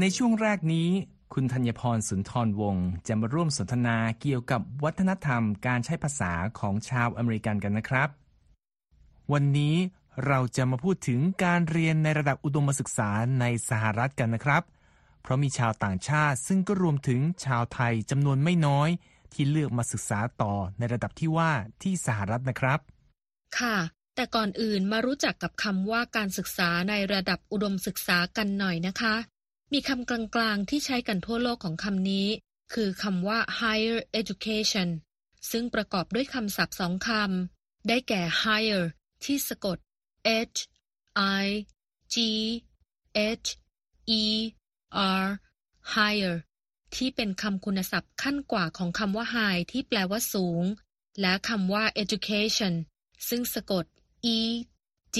ในช่วงแรกนี้ คุณธัญพรสุนทรวงศ์จะมาร่วมสนทนาเกี่ยวกับวัฒนธรรมการใช้ภาษาของชาวอเมริกันกันนะครับ วันนี้เราจะมาพูดถึงการเรียนในระดับอุดมศึกษาในสหรัฐกันนะครับ เพราะมีชาวต่างชาติซึ่งก็รวมถึงชาวไทยจำนวนไม่น้อย ที่เลือกมาศึกษาต่อในระดับที่ว่าที่สหรัฐนะครับ ค่ะ แต่ก่อนอื่นมารู้จักกับคำว่าการศึกษาในระดับอุดมศึกษากันหน่อยนะคะ มีคำกลางๆ ที่ใช้กันทั่วโลกของคำนี้ คือคำว่า higher education ซึ่งประกอบด้วยคำศัพท์สองคำ ได้แก่ higher ที่สะกด h i g h e r higher ที่เป็นคำคุณศัพท์ขั้นกว่าของคำว่า high ที่แปลว่าสูง และคำว่า education ซึ่งสะกด e d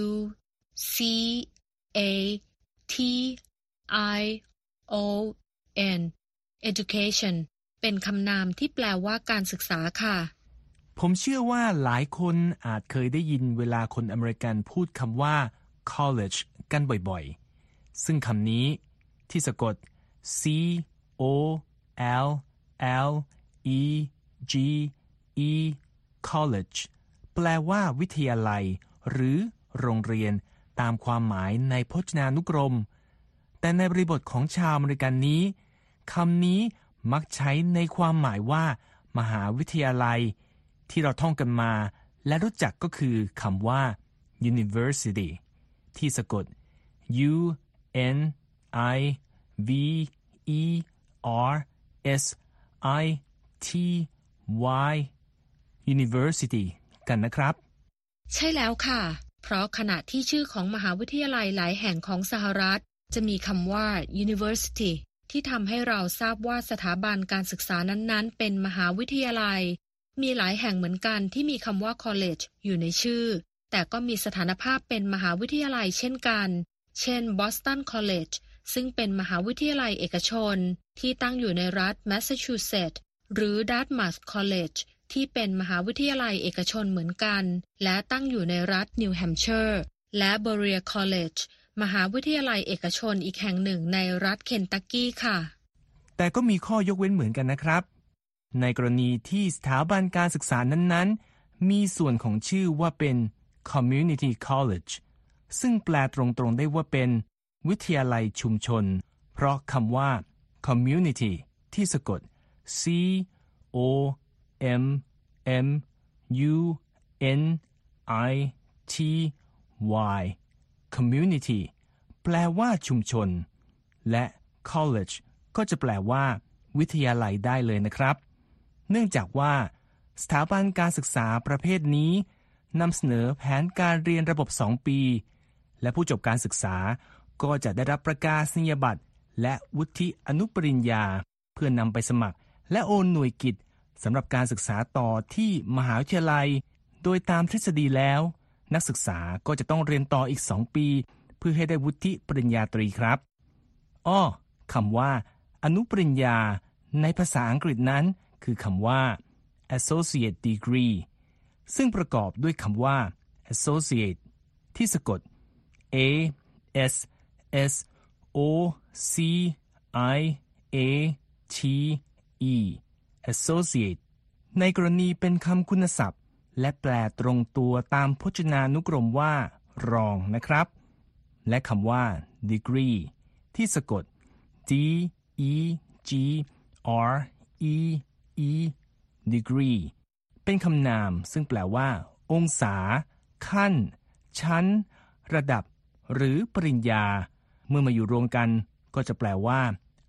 u c a t i o n education เป็นคำนามที่แปลว่าการศึกษาค่ะ ผมเชื่อว่าหลายคนอาจเคยได้ยินเวลาคนอเมริกันพูดคำว่า college กันบ่อยๆ ซึ่งคำนี้ที่สะกด c o l l e g e college แปลว่าวิทยาลัย หรือโรงเรียน ตามความหมายในพจนานุกรม แต่ในบริบทของชาวอเมริกันนี้คำนี้มักใช้ในความหมายว่า มหาวิทยาลัย ที่เราท่องกันมา และรู้จักก็คือคำว่า university ที่สะกด u n i v e r s i t y university กันนะครับ ใช่แล้วค่ะ เพราะขณะที่ชื่อของมหาวิทยาลัยหลายแห่งของสหรัฐ จะมีคำว่า university ที่ทำให้เราทราบว่าสถาบันการศึกษานั้นๆ เป็นมหาวิทยาลัย มีหลายแห่งเหมือนกันที่มีคำว่า college อยู่ในชื่อ แต่ก็มีสถานภาพเป็นมหาวิทยาลัยเช่นกัน เช่น Boston College ซึ่งเป็นมหาวิทยาลัยเอกชน ที่ตั้งอยู่ในรัฐแมสซาชูเซตส์หรือ Dartmouth College ที่เป็นมหาวิทยาลัยเอกชนเหมือนกัน และตั้งอยู่ในรัฐนิวแฮมป์เชอร์ และ Berea College มหาวิทยาลัยเอกชนอีกแห่งหนึ่งในรัฐเคนตักกี้ค่ะ แต่ก็มีข้อยกเว้นเหมือนกันนะครับ ในกรณีที่สถาบันการศึกษานั้นๆ มีส่วนของชื่อว่าเป็น community college ซึ่งแปลตรงๆได้ว่าเป็น วิทยาลัยชุมชน เพราะคำว่า community ที่สะกด c o m m u n i t y community แปลว่าชุมชน และ college ก็จะแปลว่า วิทยาลัยได้เลยนะครับ เนื่องจากว่า สถาบันการศึกษาประเภทนี้นำเสนอแผนการเรียนระบบ 2 ปี และผู้จบการศึกษาก็จะได้รับประกาศนียบัตร และวุฒิอนุปริญญา เพื่อนำไปสมัคร และโอนหน่วยกิจ สำหรับการศึกษาต่อที่มหาวิทยาลัย โดยตามทฤษฎีแล้ว นักศึกษาก็จะต้องเรียนต่ออีก 2 ปี เพื่อให้ได้วุฒิปริญญาตรีครับ อ้อคำว่า อนุปริญญา ในภาษาอังกฤษนั้น คือคำว่า associate degree ซึ่งประกอบด้วยคำว่า associate ที่สะกด a s s o c i a t e associate ในกรณีเป็นคำคุณศัพท์ และแปลตรงตัวตามพจนานุกรมว่า รองนะครับ และคำว่า degree ที่สะกด d e g r e e degree เป็นคำนามซึ่งแปลว่า องศา ขั้น ชั้น ระดับ หรือปริญญา เมื่อมาอยู่รวมกัน ก็จะแปลว่า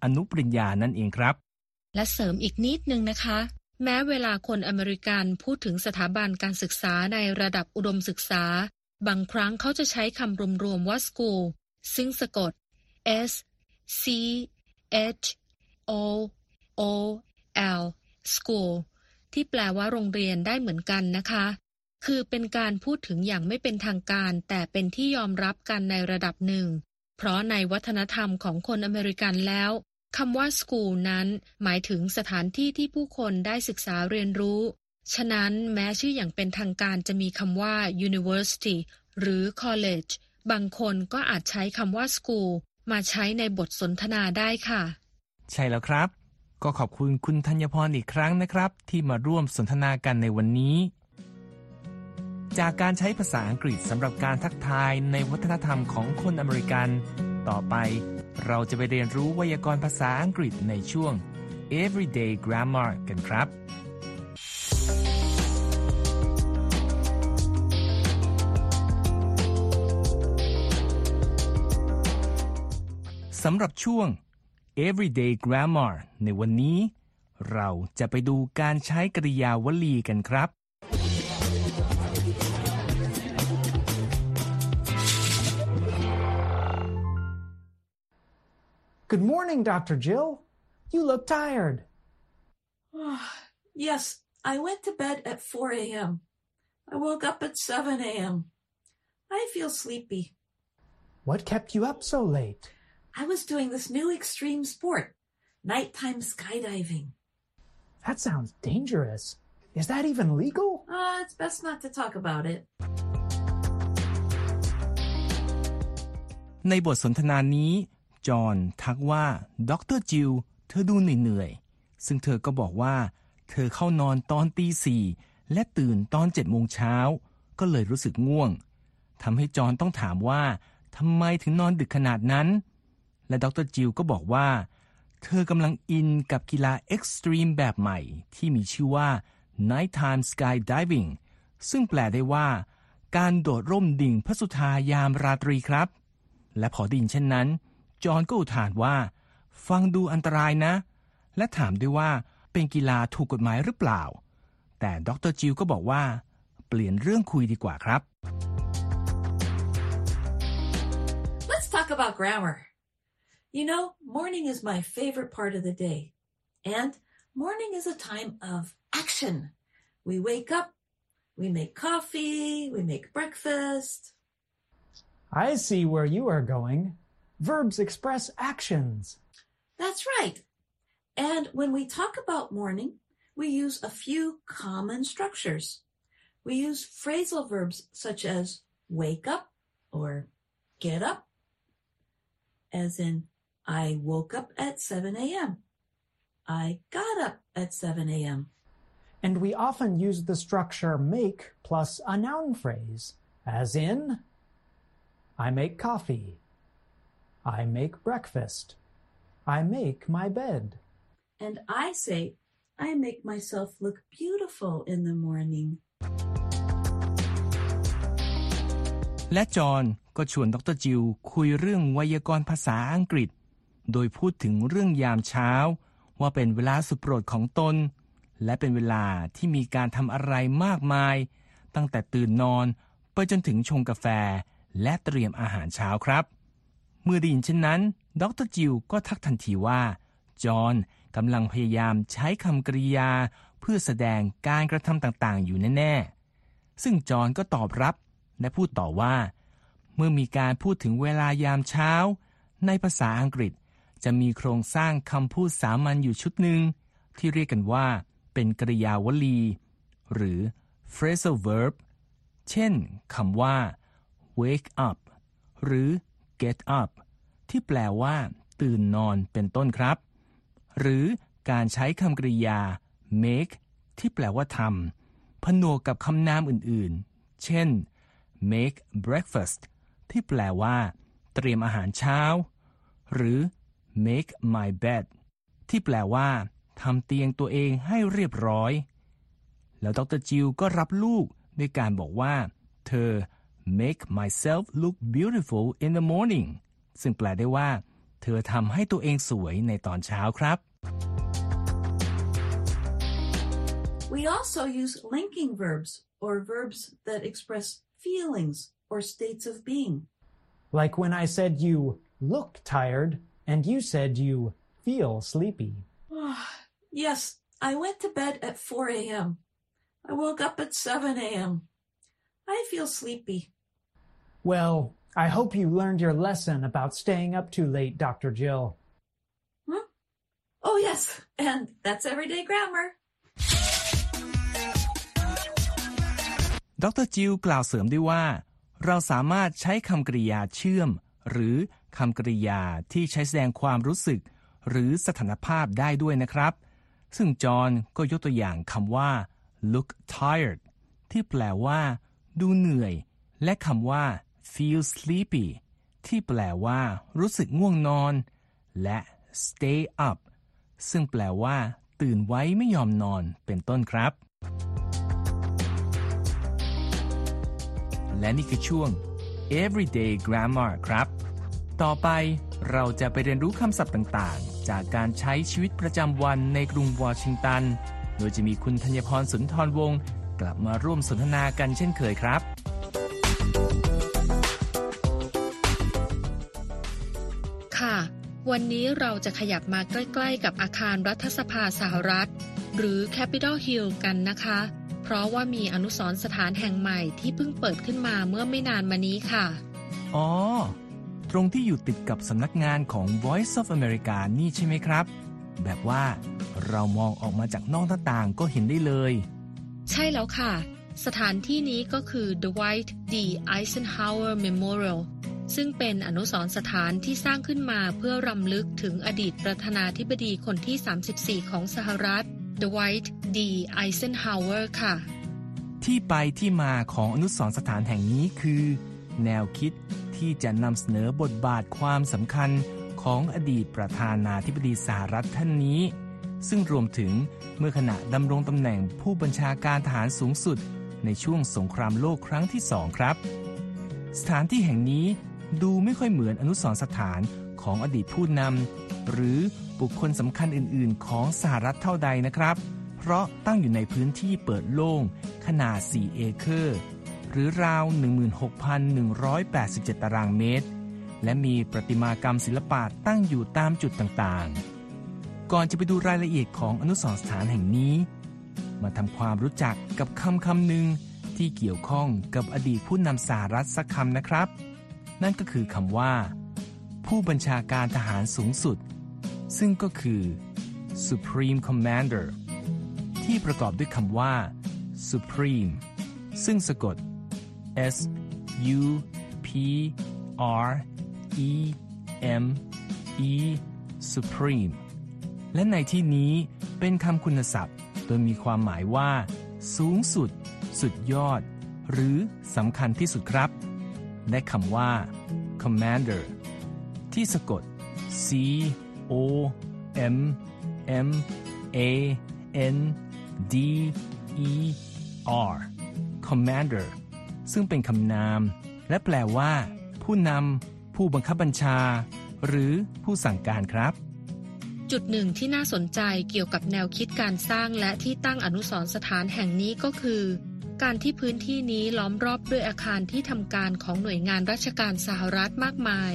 อนุปริญญานั่นเองครับ และเสริมอีกนิดนึงนะคะ แม้เวลาคนอเมริกันพูดถึงสถาบันการศึกษาในระดับอุดมศึกษา บางครั้งเขาจะใช้คำรวมๆว่า school ซึ่งสะกด s c h o o l school ที่แปลว่าโรงเรียนได้เหมือนกันนะคะ คือเป็นการพูดถึงอย่างไม่เป็นทางการ แต่เป็นที่ยอมรับกันในระดับหนึ่ง เพราะในวัฒนธรรมของคนอเมริกันแล้ว คำว่า school นั้น หมายถึงสถานที่ที่ผู้คนได้ศึกษาเรียนรู้ ฉะนั้นแม้ชื่ออย่างเป็นทางการจะมีคำว่า university หรือ college บางคนก็อาจใช้คำว่า school มาใช้ในบทสนทนาได้ค่ะ ใช่แล้วครับ ก็ขอบคุณคุณธัญพรอีกครั้งนะครับ ที่มาร่วมสนทนากันในวันนี้ จากการใช้ภาษาอังกฤษสำหรับการทักทายในวัฒนธรรมของคนอเมริกัน ต่อไป เราจะไปเรียนรู้ไวยากรณ์ภาษาอังกฤษในช่วง Everyday Grammar กันครับ สำหรับช่วง Everyday Grammar ในวันนี้ เราจะไปดูการใช้กริยาวลีกันครับ Good morning, Dr. Jill. You look tired. yes, I went to bed at 4 a.m. I woke up at 7 a.m. I feel sleepy. What kept you up so late? I was doing this new extreme sport, nighttime skydiving. That sounds dangerous. Is that even legal? Uh, it's best not to talk about it. ในบทสนทนานี้ จอห์นทักว่าด็อกเตอร์จิลเธอดูเหนื่อยๆ ซึ่งเธอก็บอกว่า เธอเข้านอนตอนตีสี่และตื่นตอนเจ็ดโมงเช้า ก็เลยรู้สึกง่วงทำให้จอห์นต้องถามว่าทำไมถึงนอนดึกขนาดนั้น และดรจิลก็บอกว่า เธอกำลังอินกับกีฬา extreme แบบใหม่ ที่มีชื่อว่า Nighttime Skydiving ซึ่งแปลได้ว่า การโดดร่มดิ่งพระสุธายามราตรีครับ และพอไดยินเช่นนั้น จอห์นก็อุทานว่า ฟังดูอันตรายนะ และถามด้วยว่าเป็นกีฬาถูกกฎหมายหรือเปล่า แต่ดรจิลก็บอกว่า เปลี่ยนเรื่องคุยดีกว่าครับ Let's talk about grammar. You know, morning is my favorite part of the day. And morning is a time of action. We wake up, we make coffee, we make breakfast. I see where you are going. Verbs express actions. That's right. And when we talk about morning, we use a few common structures. We use phrasal verbs such as wake up or get up, as in, I woke up at 7 a.m. I got up at 7 a.m. And we often use the structure make plus a noun phrase, as in, I make coffee. I make breakfast. I make my bed. And I say, I make myself look beautiful in the morning. และจอห์นก็ชวนดรจิลคุยเรื่องไวยากรณ์ภาษาอังกฤษ โดยพูดถึงเรื่องยามเช้า ว่าเป็นเวลาสุดโปรดของตน และเป็นเวลาที่มีการทำอะไรมากมาย ตั้งแต่ตื่นนอนไปจนถึงชงกาแฟ และเตรียมอาหารเช้าครับ เมื่อได้ยินเช่นนั้น ดรจิลก็ทักทันทีว่า จอห์นกำลังพยายามใช้คำกริยา เพื่อแสดงการกระทำต่างๆ อยู่แน่ ๆ ซึ่งจอห์นก็ตอบรับและพูดต่อว่า เมื่อมีการพูดถึงเวลายามเช้า ในภาษาอังกฤษจะมีโครงสร้างคำพูดสามัญอยู่ชุดหนึ่ง ที่เรียกกันว่า เป็นกริยาวลี หรือ phrasal verb เช่นคำว่า wake up หรือ get up ที่แปลว่า ตื่นนอนเป็นต้นครับ หรือการใช้คำกริยา make ที่แปลว่าทำผนวกกับคำนามอื่นๆ เช่น make breakfast ที่แปลว่า เตรียมอาหารเช้า หรือ make my bed ที่แปลว่าทำเตียงตัวเองให้เรียบร้อย แล้วดรจิลก็รับลูกด้วยการบอกว่า เธอ make myself look beautiful in the morning ซึ่งแปลได้ว่า เธอทำให้ตัวเองสวยในตอนเช้าครับ We also use linking verbs or verbs that express feelings or states of being. Like when I said you look tired and you said you feel sleepy. yes, I went to bed at 4 a.m. I woke up at 7 a.m. I feel sleepy. Well, I hope you learned your lesson about staying up too late, Dr. Jill. Huh? Oh, yes, and that's everyday grammar. ดรจิลกล่าวเสริมด้วยว่า เราสามารถใช้คำกริยาเชื่อม หรือคำกริยาที่ใช้แสดงความรู้สึก หรือสถานภาพได้ด้วยนะครับ ซึ่งจอห์นก็ยกตัวอย่างคำว่า look tired ที่แปลว่า ดูเหนื่อย และคำว่า feel sleepy ที่แปลว่า รู้สึกง่วงนอน และ stay up ซึ่งแปลว่า ตื่นไว้ไม่ยอมนอนเป็นต้นครับ และนี่คือช่วง everyday grammar ครับ ต่อไปเราจะไปเรียนรู้คำศัพท์ต่างๆ จากการใช้ชีวิตประจำวันในกรุงวอชิงตัน โดยจะมีคุณธัญพรสุนทรวงศ์ กลับมาร่วมสนทนากันเช่นเคยครับ ค่ะ วันนี้เราจะขยับมาใกล้ ๆ กับอาคารรัฐสภาสหรัฐ หรือ Capitol Hill กันนะคะ เพราะว่ามีอนุสรณ์สถานแห่งใหม่ที่เพิ่งเปิดขึ้นมาเมื่อไม่นานมานี้ค่ะ อ๋อ ตรงที่อยู่ติดกับสำนักงานของ Voice of America นี่ใช่ไหมครับ แบบว่าเรามองออกมาจากนอกหน้าต่างก็เห็นได้เลย ใช่แล้วค่ะ สถานที่นี้ก็คือ Dwight D. Eisenhower Memorial ซึ่งเป็นอนุสรณ์สถานที่สร้างขึ้นมาเพื่อรำลึกถึงอดีตประธานาธิบดีคนที่ 34 ของสหรัฐ Dwight D. Eisenhower ค่ะ ที่ไปที่มาของอนุสรณ์สถานแห่งนี้คือ แนวคิดที่จะนำเสนอบทบาทความสำคัญของอดีตประธานาธิบดีสหรัฐท่านนี้ ซึ่งรวมถึงเมื่อขณะดำรงตำแหน่งผู้บัญชาการทหารสูงสุด ในช่วงสงครามโลกครั้งที่สองครับ สถานที่แห่งนี้ดูไม่ค่อยเหมือนอนุสรณ์สถานของอดีตผู้นำหรือบุคคลสำคัญอื่น ๆ ของสหรัฐเท่าใดนะครับ เพราะตั้งอยู่ในพื้นที่เปิดโล่งขนาด 4 เอเคอร์ หรือราว 16,187 ตารางเมตร และมีประติมากรรมศิลปะตั้งอยู่ตามจุดต่าง ๆ ก่อนจะไปดูรายละเอียดของอนุสรณ์สถานแห่งนี้ มาทำความรู้จักกับคำคำหนึ่งที่เกี่ยวข้องกับอดีตผู้นำสหรัฐสักคำนะครับ นั่นก็คือคำว่า ผู้บัญชาการทหารสูงสุด ซึ่งก็คือ Supreme Commander ที่ประกอบด้วยคำว่า Supreme ซึ่งสะกด S U P R E M E Supreme และในที่นี้เป็นคำคุณศัพท์ โดยมีความหมายว่า สูงสุด สุดยอด หรือสำคัญที่สุดครับ และคำว่า Commander ที่สะกด C O M M A N D E R Commander ซึ่งเป็นคำนาม และแปลว่า ผู้นำผู้บังคับบัญชา หรือผู้สั่งการครับ จุดหนึ่งที่น่าสนใจเกี่ยวกับแนวคิดการสร้างและที่ตั้งอนุสรณ์สถานแห่งนี้ก็คือ การที่พื้นที่นี้ล้อมรอบด้วยอาคารที่ทำการของหน่วยงานราชการสหรัฐมากมาย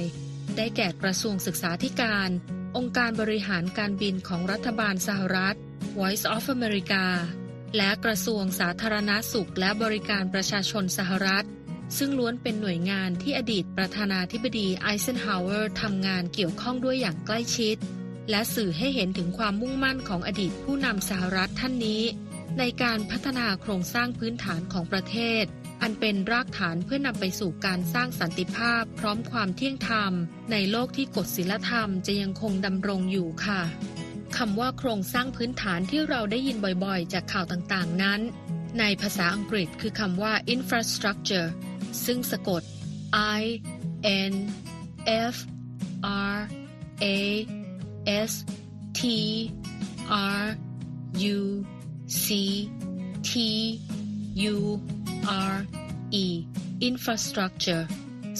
ได้แก่กระทรวงศึกษาธิการ องค์การบริหารการบินของรัฐบาลสหรัฐ Voice of America และกระทรวงสาธารณาสุขและบริการประชาชนสหรัฐ ซึ่งล้วนเป็นหน่วยงานที่อดีตประธานาธิบดีไอเซนฮาวเวอร์ทำงานเกี่ยวข้องด้วยอย่างใกล้ชิด และสื่อให้เห็นถึงความมุ่งมั่นของอดีตผู้นำสหรัฐท่านนี้ ในการพัฒนาโครงสร้างพื้นฐานของประเทศ อันเป็นรากฐานเพื่อนำไปสู่การสร้างสันติภาพ พร้อมความเที่ยงธรรม ในโลกที่กฎศีลธรรมจะยังคงดำรงอยู่ค่ะคำว่าโครงสร้างพื้นฐานที่เราได้ยินบ่อยๆ จากข่าวต่างๆนั้น ในภาษาอังกฤษคือคำว่า infrastructure ซึ่งสะกด I N F R A S T R U C T U R E infrastructure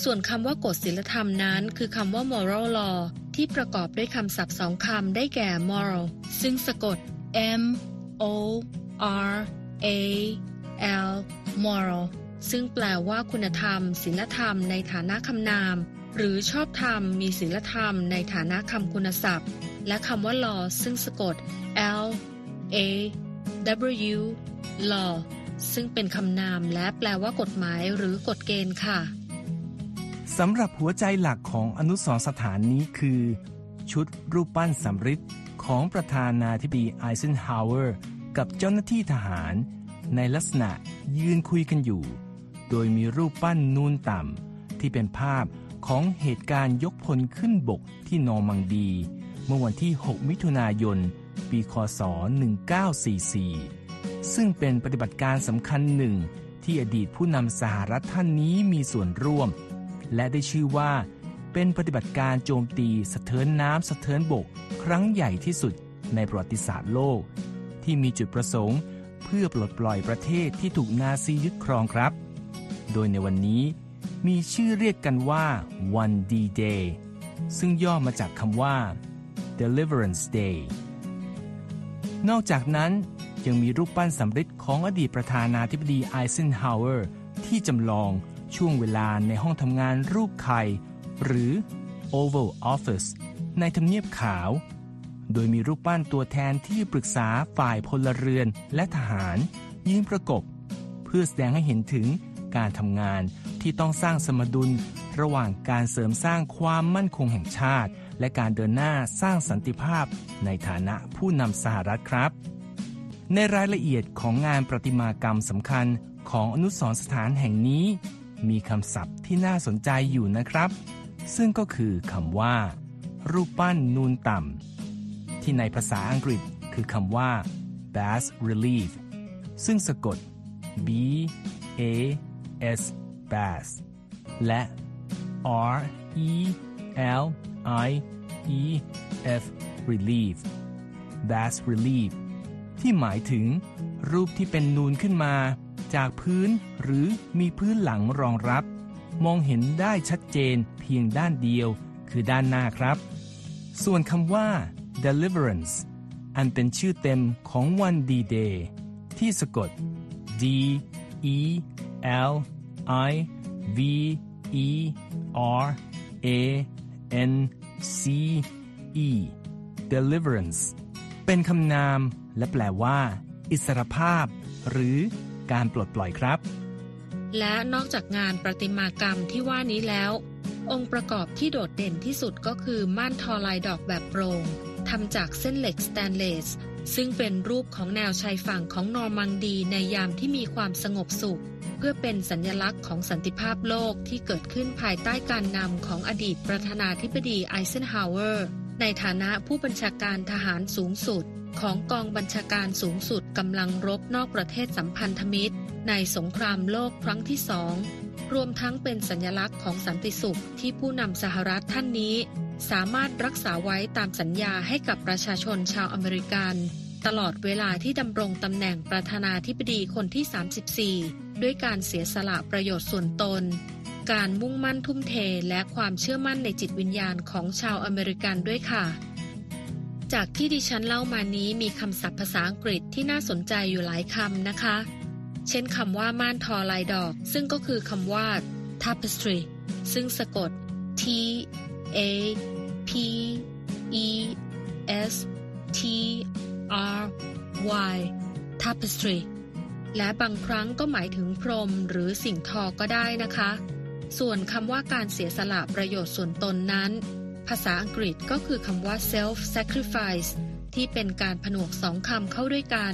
ส่วนคำว่ากฎศีลธรรมนั้น คือคำว่า moral law ที่ประกอบด้วยคำศัพท์สองคำได้แก่ moral ซึ่งสะกด M O R A L moral ซึ่งแปลว่าคุณธรรมศีลธรรมในฐานะคำนาม หรือชอบธรรมมีศีลธรรมในฐานะคำคุณศัพท์ และคำว่า law ซึ่งสะกด L A W law ซึ่งเป็นคำนามและแปลว่ากฎหมายหรือกฎเกณฑ์ค่ะสำหรับหัวใจหลักของอนุสรสถานนี้คือ ชุดรูปปั้นสำริดของประธานาธิบดีไอเซนฮาวเวอร์ กับเจ้าหน้าที่ทหาร ในลักษณะยืนคุยกันอยู่ โดยมีรูปปั้นนูนต่ำที่เป็นภาพ ของเหตุการณ์ยกพลขึ้นบกที่นอร์มังดี เมื่อวันที่ 6 มิถุนายน ปีคศ 1944 ซึ่งเป็นปฏิบัติการสำคัญหนึ่งที่อดีตผู้นำสหรัฐท่านนี้มีส่วนร่วม และได้ชื่อว่า เป็นปฏิบัติการโจมตีสะเทินน้ำสะเทินบก ครั้งใหญ่ที่สุดในประวัติศาสตร์โลก ที่มีจุดประสงค์เพื่อปลดปล่อยประเทศที่ถูกนาซียึดครองครับ โดยในวันนี้ มีชื่อเรียกกันว่าวัน D-Day ซึ่งย่อมาจากคำว่า Deliverance Day นอกจากนั้นยังมีรูปปั้นสำริดของอดีตประธานาธิบดีไอเซนฮาวเวอร์ที่จำลองช่วงเวลาในห้องทำงานรูปไข่ หรือ Oval Office ในทำเนียบขาว โดยมีรูปปั้นตัวแทนที่ปรึกษาฝ่ายพลเรือนและทหาร ยืนประกบ เพื่อแสดงให้เห็นถึง การทำงานที่ต้องสร้างสมดุล ระหว่างการเสริมสร้างความมั่นคงแห่งชาติ และการเดินหน้าสร้างสันติภาพ ในฐานะผู้นำสหรัฐครับ ในรายละเอียดของงานประติมากรรมสำคัญของอนุสรสถานแห่งนี้ มีคำศัพท์ที่น่าสนใจอยู่นะครับ ซึ่งก็คือคำว่า รูปปั้นนูนต่ำที่ในภาษาอังกฤษคือคำว่า bas relief ซึ่งสะกด b a s bass. และ r e l i e f relief bas relief ที่หมายถึง รูปที่เป็นนูนขึ้นมา จากพื้นหรือมีพื้นหลังรองรับ มองเห็นได้ชัดเจนเพียงด้านเดียว คือด้านหน้าครับ ส่วนคำว่า deliverance อันเป็นชื่อเต็มของวันดีเดย์ที่สะกด D E L I V E R A N C E deliverance เป็นคำนามและแปลว่า อิสรภาพ หรือการปลดปล่อยครับ และนอกจากงานประติมากรรมที่ว่านี้แล้ว องค์ประกอบที่โดดเด่นที่สุดก็คือม่านทอลายดอกแบบโปร่งทำจากเส้นเหล็กสแตนเลส ซึ่งเป็นรูปของแนวชายฝั่งของนอร์มังดีในยามที่มีความสงบสุข เพื่อเป็นสัญญลักษณ์ของสันติภาพโลกที่เกิดขึ้นภายใต้การนำของอดีตประธานาธิบดีไอเซนฮาวเวอร์ ในฐานะผู้บัญชาการทหารสูงสุด ของกองบัญชาการสูงสุดกำลังรบนอกประเทศสัมพันธมิตร ในสงครามโลกครั้งที่สองรวมทั้งเป็นสัญลักษณ์ของสันติสุขที่ผู้นำสหรัฐท่านนี้ สามารถรักษาไว้ตามสัญญาให้กับประชาชนชาวอเมริกัน ตลอดเวลาที่ดำรงตำแหน่งประธานาธิบดีคนที่ 34 ด้วยการเสียสละประโยชน์ส่วนตน การมุ่งมั่นทุ่มเทและความเชื่อมั่นในจิตวิญญาณของชาวอเมริกันด้วยค่ะ จากที่ดิฉันเล่ามานี้มีคำศัพท์ภาษาอังกฤษที่น่าสนใจอยู่หลายคำนะคะ เช่นคำว่าม่านทอลายดอก ซึ่งก็คือคำว่า tapestry ซึ่งสะกด t a p e s t r y tapestry และบางครั้งก็หมายถึงพรมหรือสิ่งทอก็ได้นะคะ ส่วนคำว่าการเสียสละประโยชน์ส่วนตนนั้น ภาษาอังกฤษก็คือคำว่า self sacrifice ที่เป็นการผนวกสองคำเข้าด้วยกัน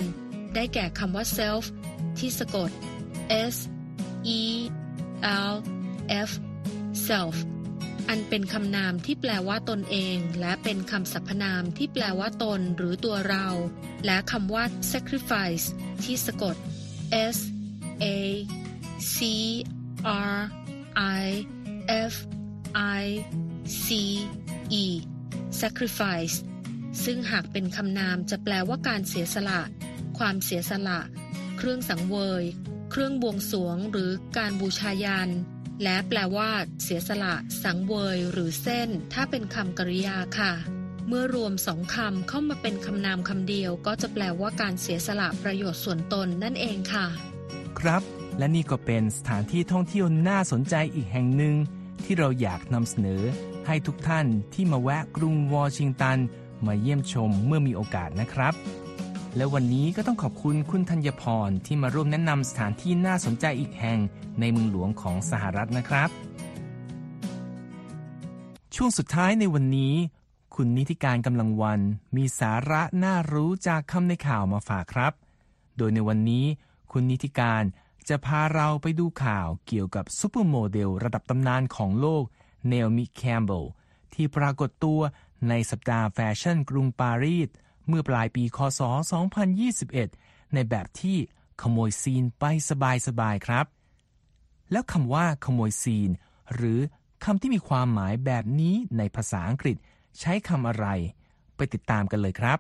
ได้แก่คำว่า self ที่สะกด s e l f self อันเป็นคำนามที่แปลว่าตนเอง และเป็นคำสรรพนามที่แปลว่าตนหรือตัวเรา และคำว่า sacrifice ที่สะกด s a c r i f i c e sacrifice ซึ่งหากเป็นคำนามจะแปลว่าการเสียสละ ความเสียสละ เครื่องสังเวย เครื่องบวงสวงหรือการบูชายัน และแปลว่า เสียสละ สังเวย หรือเส้น ถ้าเป็นคำกริยาค่ะ เมื่อรวมสองคำเข้ามาเป็นคำนามคำเดียว ก็จะแปลว่าการเสียสละประโยชน์ส่วนตนนั่นเองค่ะ ครับ และนี่ก็เป็นสถานที่ท่องเที่ยวน่าสนใจอีกแห่งหนึ่ง ที่เราอยากนำเสนอ ให้ทุกท่านที่มาแวะกรุงวอชิงตัน มาเยี่ยมชมเมื่อมีโอกาสนะครับ และวันนี้ก็ต้องขอบคุณคุณธัญพรที่มาร่วมแนะนำสถานที่น่าสนใจอีกแห่งในเมืองหลวงของสหรัฐนะครับ ช่วงสุดท้ายในวันนี้ คุณนิติการกำลังวัน มีสาระน่ารู้จากคำในข่าวมาฝากครับ โดยในวันนี้คุณนิติการจะพาเราไปดูข่าวเกี่ยวกับซูเปอร์โมเดลระดับตำนานของโลกนาโอมิแคมเบลที่ปรากฏตัวในสัปดาห์แฟชั่นกรุงปารีส เมื่อปลายปีคศ 2021 ในแบบที่ขโมยซีนไปสบายๆครับ แล้วคำว่าขโมยซีน หรือคำที่มีความหมายแบบนี้ในภาษาอังกฤษ ใช้คำอะไร ไปติดตามกันเลยครับ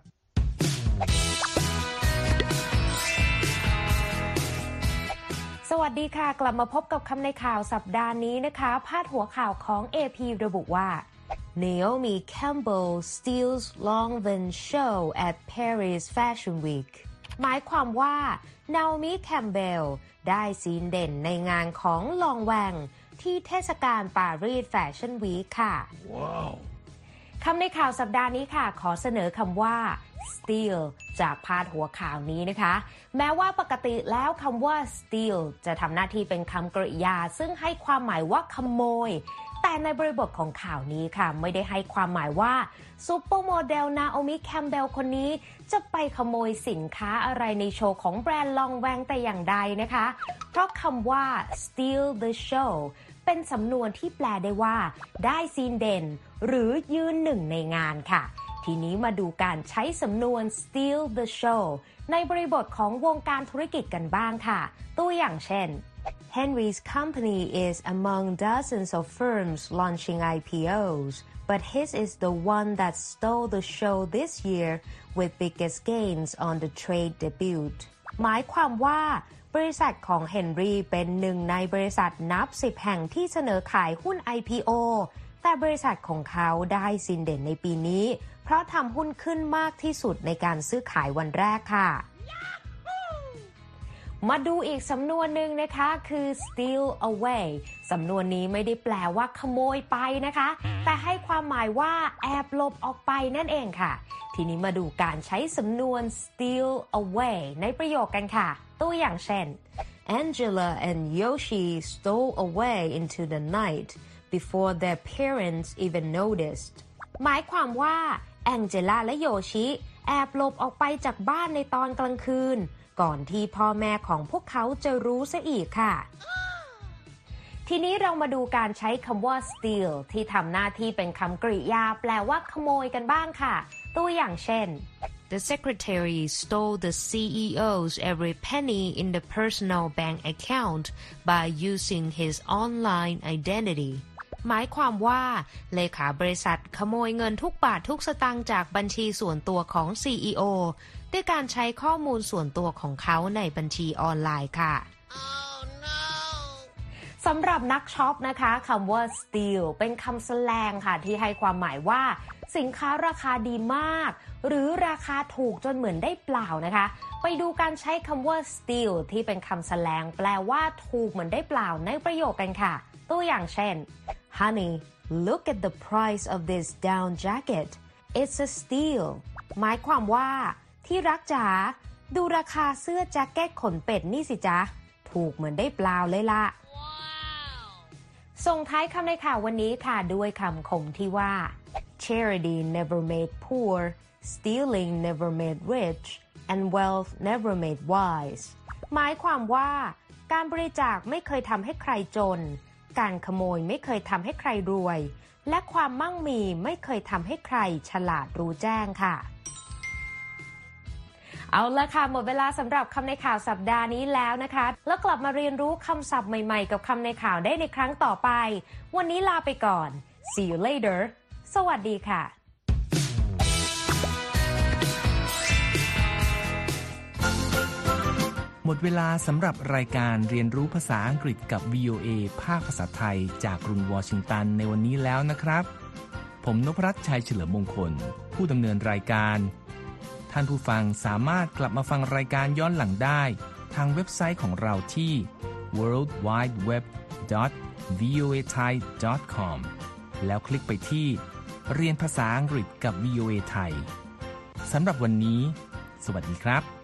สวัสดีค่ะ กลับมาพบกับคำในข่าวสัปดาห์นี้นะคะ พาดหัวข่าวของ AP ระบุว่า Naomi Campbell steals Longvin show at Paris Fashion Week หมายความว่า Naomi Campbell ได้ซีนเด่นในงานของลองแวงที่เทศกาลปารีสแฟชั่นวีคค่ะคำในข่าวสัปดาห์นี้ค่ะ ขอเสนอคำว่า steal จากพาดหัวข่าวนี้นะคะ แม้ว่าปกติแล้วคำว่า steal จะทำหน้าที่เป็นคำกริยา ซึ่งให้ความหมายว่าขโมย แต่ในบริบทของข่าวนี้ค่ะ ไม่ได้ให้ความหมายว่าซูเปอร์โมเดลนาโอมิแคมเบลคนนี้ จะไปขโมยสินค้าอะไรในโชว์ของแบรนด์ Lanvin แต่อย่างใดนะคะ เพราะคำว่า steal the show เป็นสำนวนที่แปลได้ว่า ได้ซีนเด่น หรือยืนหนึ่งในงานค่ะ ทีนี้มาดูการใช้สำนวน steal the show ในบริบทของวงการธุรกิจกันบ้างค่ะ ตัวอย่างเช่น Henry's company is among dozens of firms launching IPOs, but his is the one that stole the show this year with biggest gains on the trade debut. หมายความว่า บริษัทของเฮนรี่เป็นหนึ่งในบริษัทนับสิบแห่งที่เสนอขายหุ้น IPO แต่บริษัทของเขาได้สินเด่นในปีนี้ เพราะทำหุ้นขึ้นมากที่สุดในการซื้อขายวันแรกค่ะ มาดูอีกสำนวนหนึ่งนะคะคือ steal away สำนวนนี้ไม่ได้แปลว่าขโมยไปนะคะ แต่ให้ความหมายว่าแอบหลบออกไปนั่นเองค่ะ ทีนี้มาดูการใช้สำนวน steal away ในประโยคกันค่ะ ตัวอย่างเช่น Angela and Yoshi stole away into the night before their parents even noticed หมายความว่าแองเจล่าและโยชิ แอบหลบออกไปจากบ้านในตอนกลางคืน ก่อนที่พ่อแม่ของพวกเขาจะรู้ซะอีกค่ะ ทีนี้เรามาดูการใช้คำว่า steal ที่ทำหน้าที่เป็นคำกริยา แปลว่าขโมยกันบ้างค่ะ ตัวอย่างเช่น The secretary stole the CEO's every penny in the personal bank account by using his online identity หมายความว่า เลขาบริษัทขโมยเงินทุกบาททุกสตางค์จากบัญชีส่วนตัวของ CEO ด้วยการใช้ข้อมูลส่วนตัวของเขาในบัญชีออนไลน์ค่ะสำหรับนักช็อปนะคะคำว่า steal เป็นคำแสลงค่ะที่ให้ความหมายว่า สินค้าราคาดีมาก หรือราคาถูกจนเหมือนได้เปล่านะคะ ไปดูการใช้คำว่า steal ที่เป็นคำแสลงแปลว่าถูกเหมือนได้เปล่าในประโยคกันค่ะ ตัวอย่างเช่น Honey look at the price of this down jacket it's a steal หมายความว่า ที่รักจ๋าดูราคาเสื้อแจ็คเก็ตขนเป็ดนี่สิจ๊ะ ถูกเหมือนได้เปล่าเลยละส่งท้ายคำในข่าววันนี้ค่ะด้วยคำคมที่ว่า charity never made poor stealing never made rich and wealth never made wise หมายความว่า การบริจาคไม่เคยทำให้ใครจน การขโมยไม่เคยทำให้ใครรวย และความมั่งมีไม่เคยทำให้ใครฉลาดรู้แจ้งค่ะ เอาละค่ะ หมดเวลาสำหรับคำในข่าวสัปดาห์นี้แล้วนะคะ แล้วกลับมาเรียนรู้คำศัพท์ใหม่ๆ กับคำในข่าวได้ในครั้งต่อไป วันนี้ลาไปก่อน see you later สวัสดีค่ะ หมดเวลาสำหรับรายการเรียนรู้ภาษาอังกฤษกับ VOA ภาคภาษาไทย จากกรุงวอชิงตันในวันนี้แล้วนะครับ ผมนพรัตน์ชัยเฉลิมมงคล ผู้ดำเนินรายการ ท่านผู้ฟังสามารถกลับมาฟังรายการย้อนหลังได้ ทางเว็บไซต์ของเราที่ world wide web voa thai com แล้วคลิกไปที่เรียนภาษาอังกฤษกับ VOA ไทยสำหรับวันนี้ สวัสดีครับ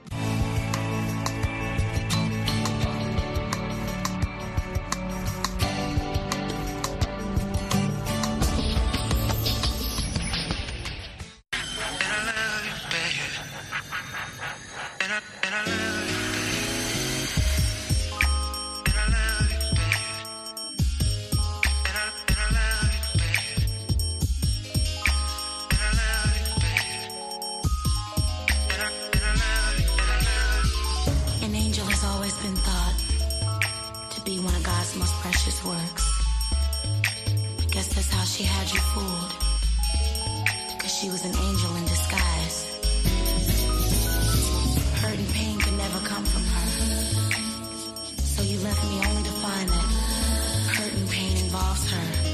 involves her.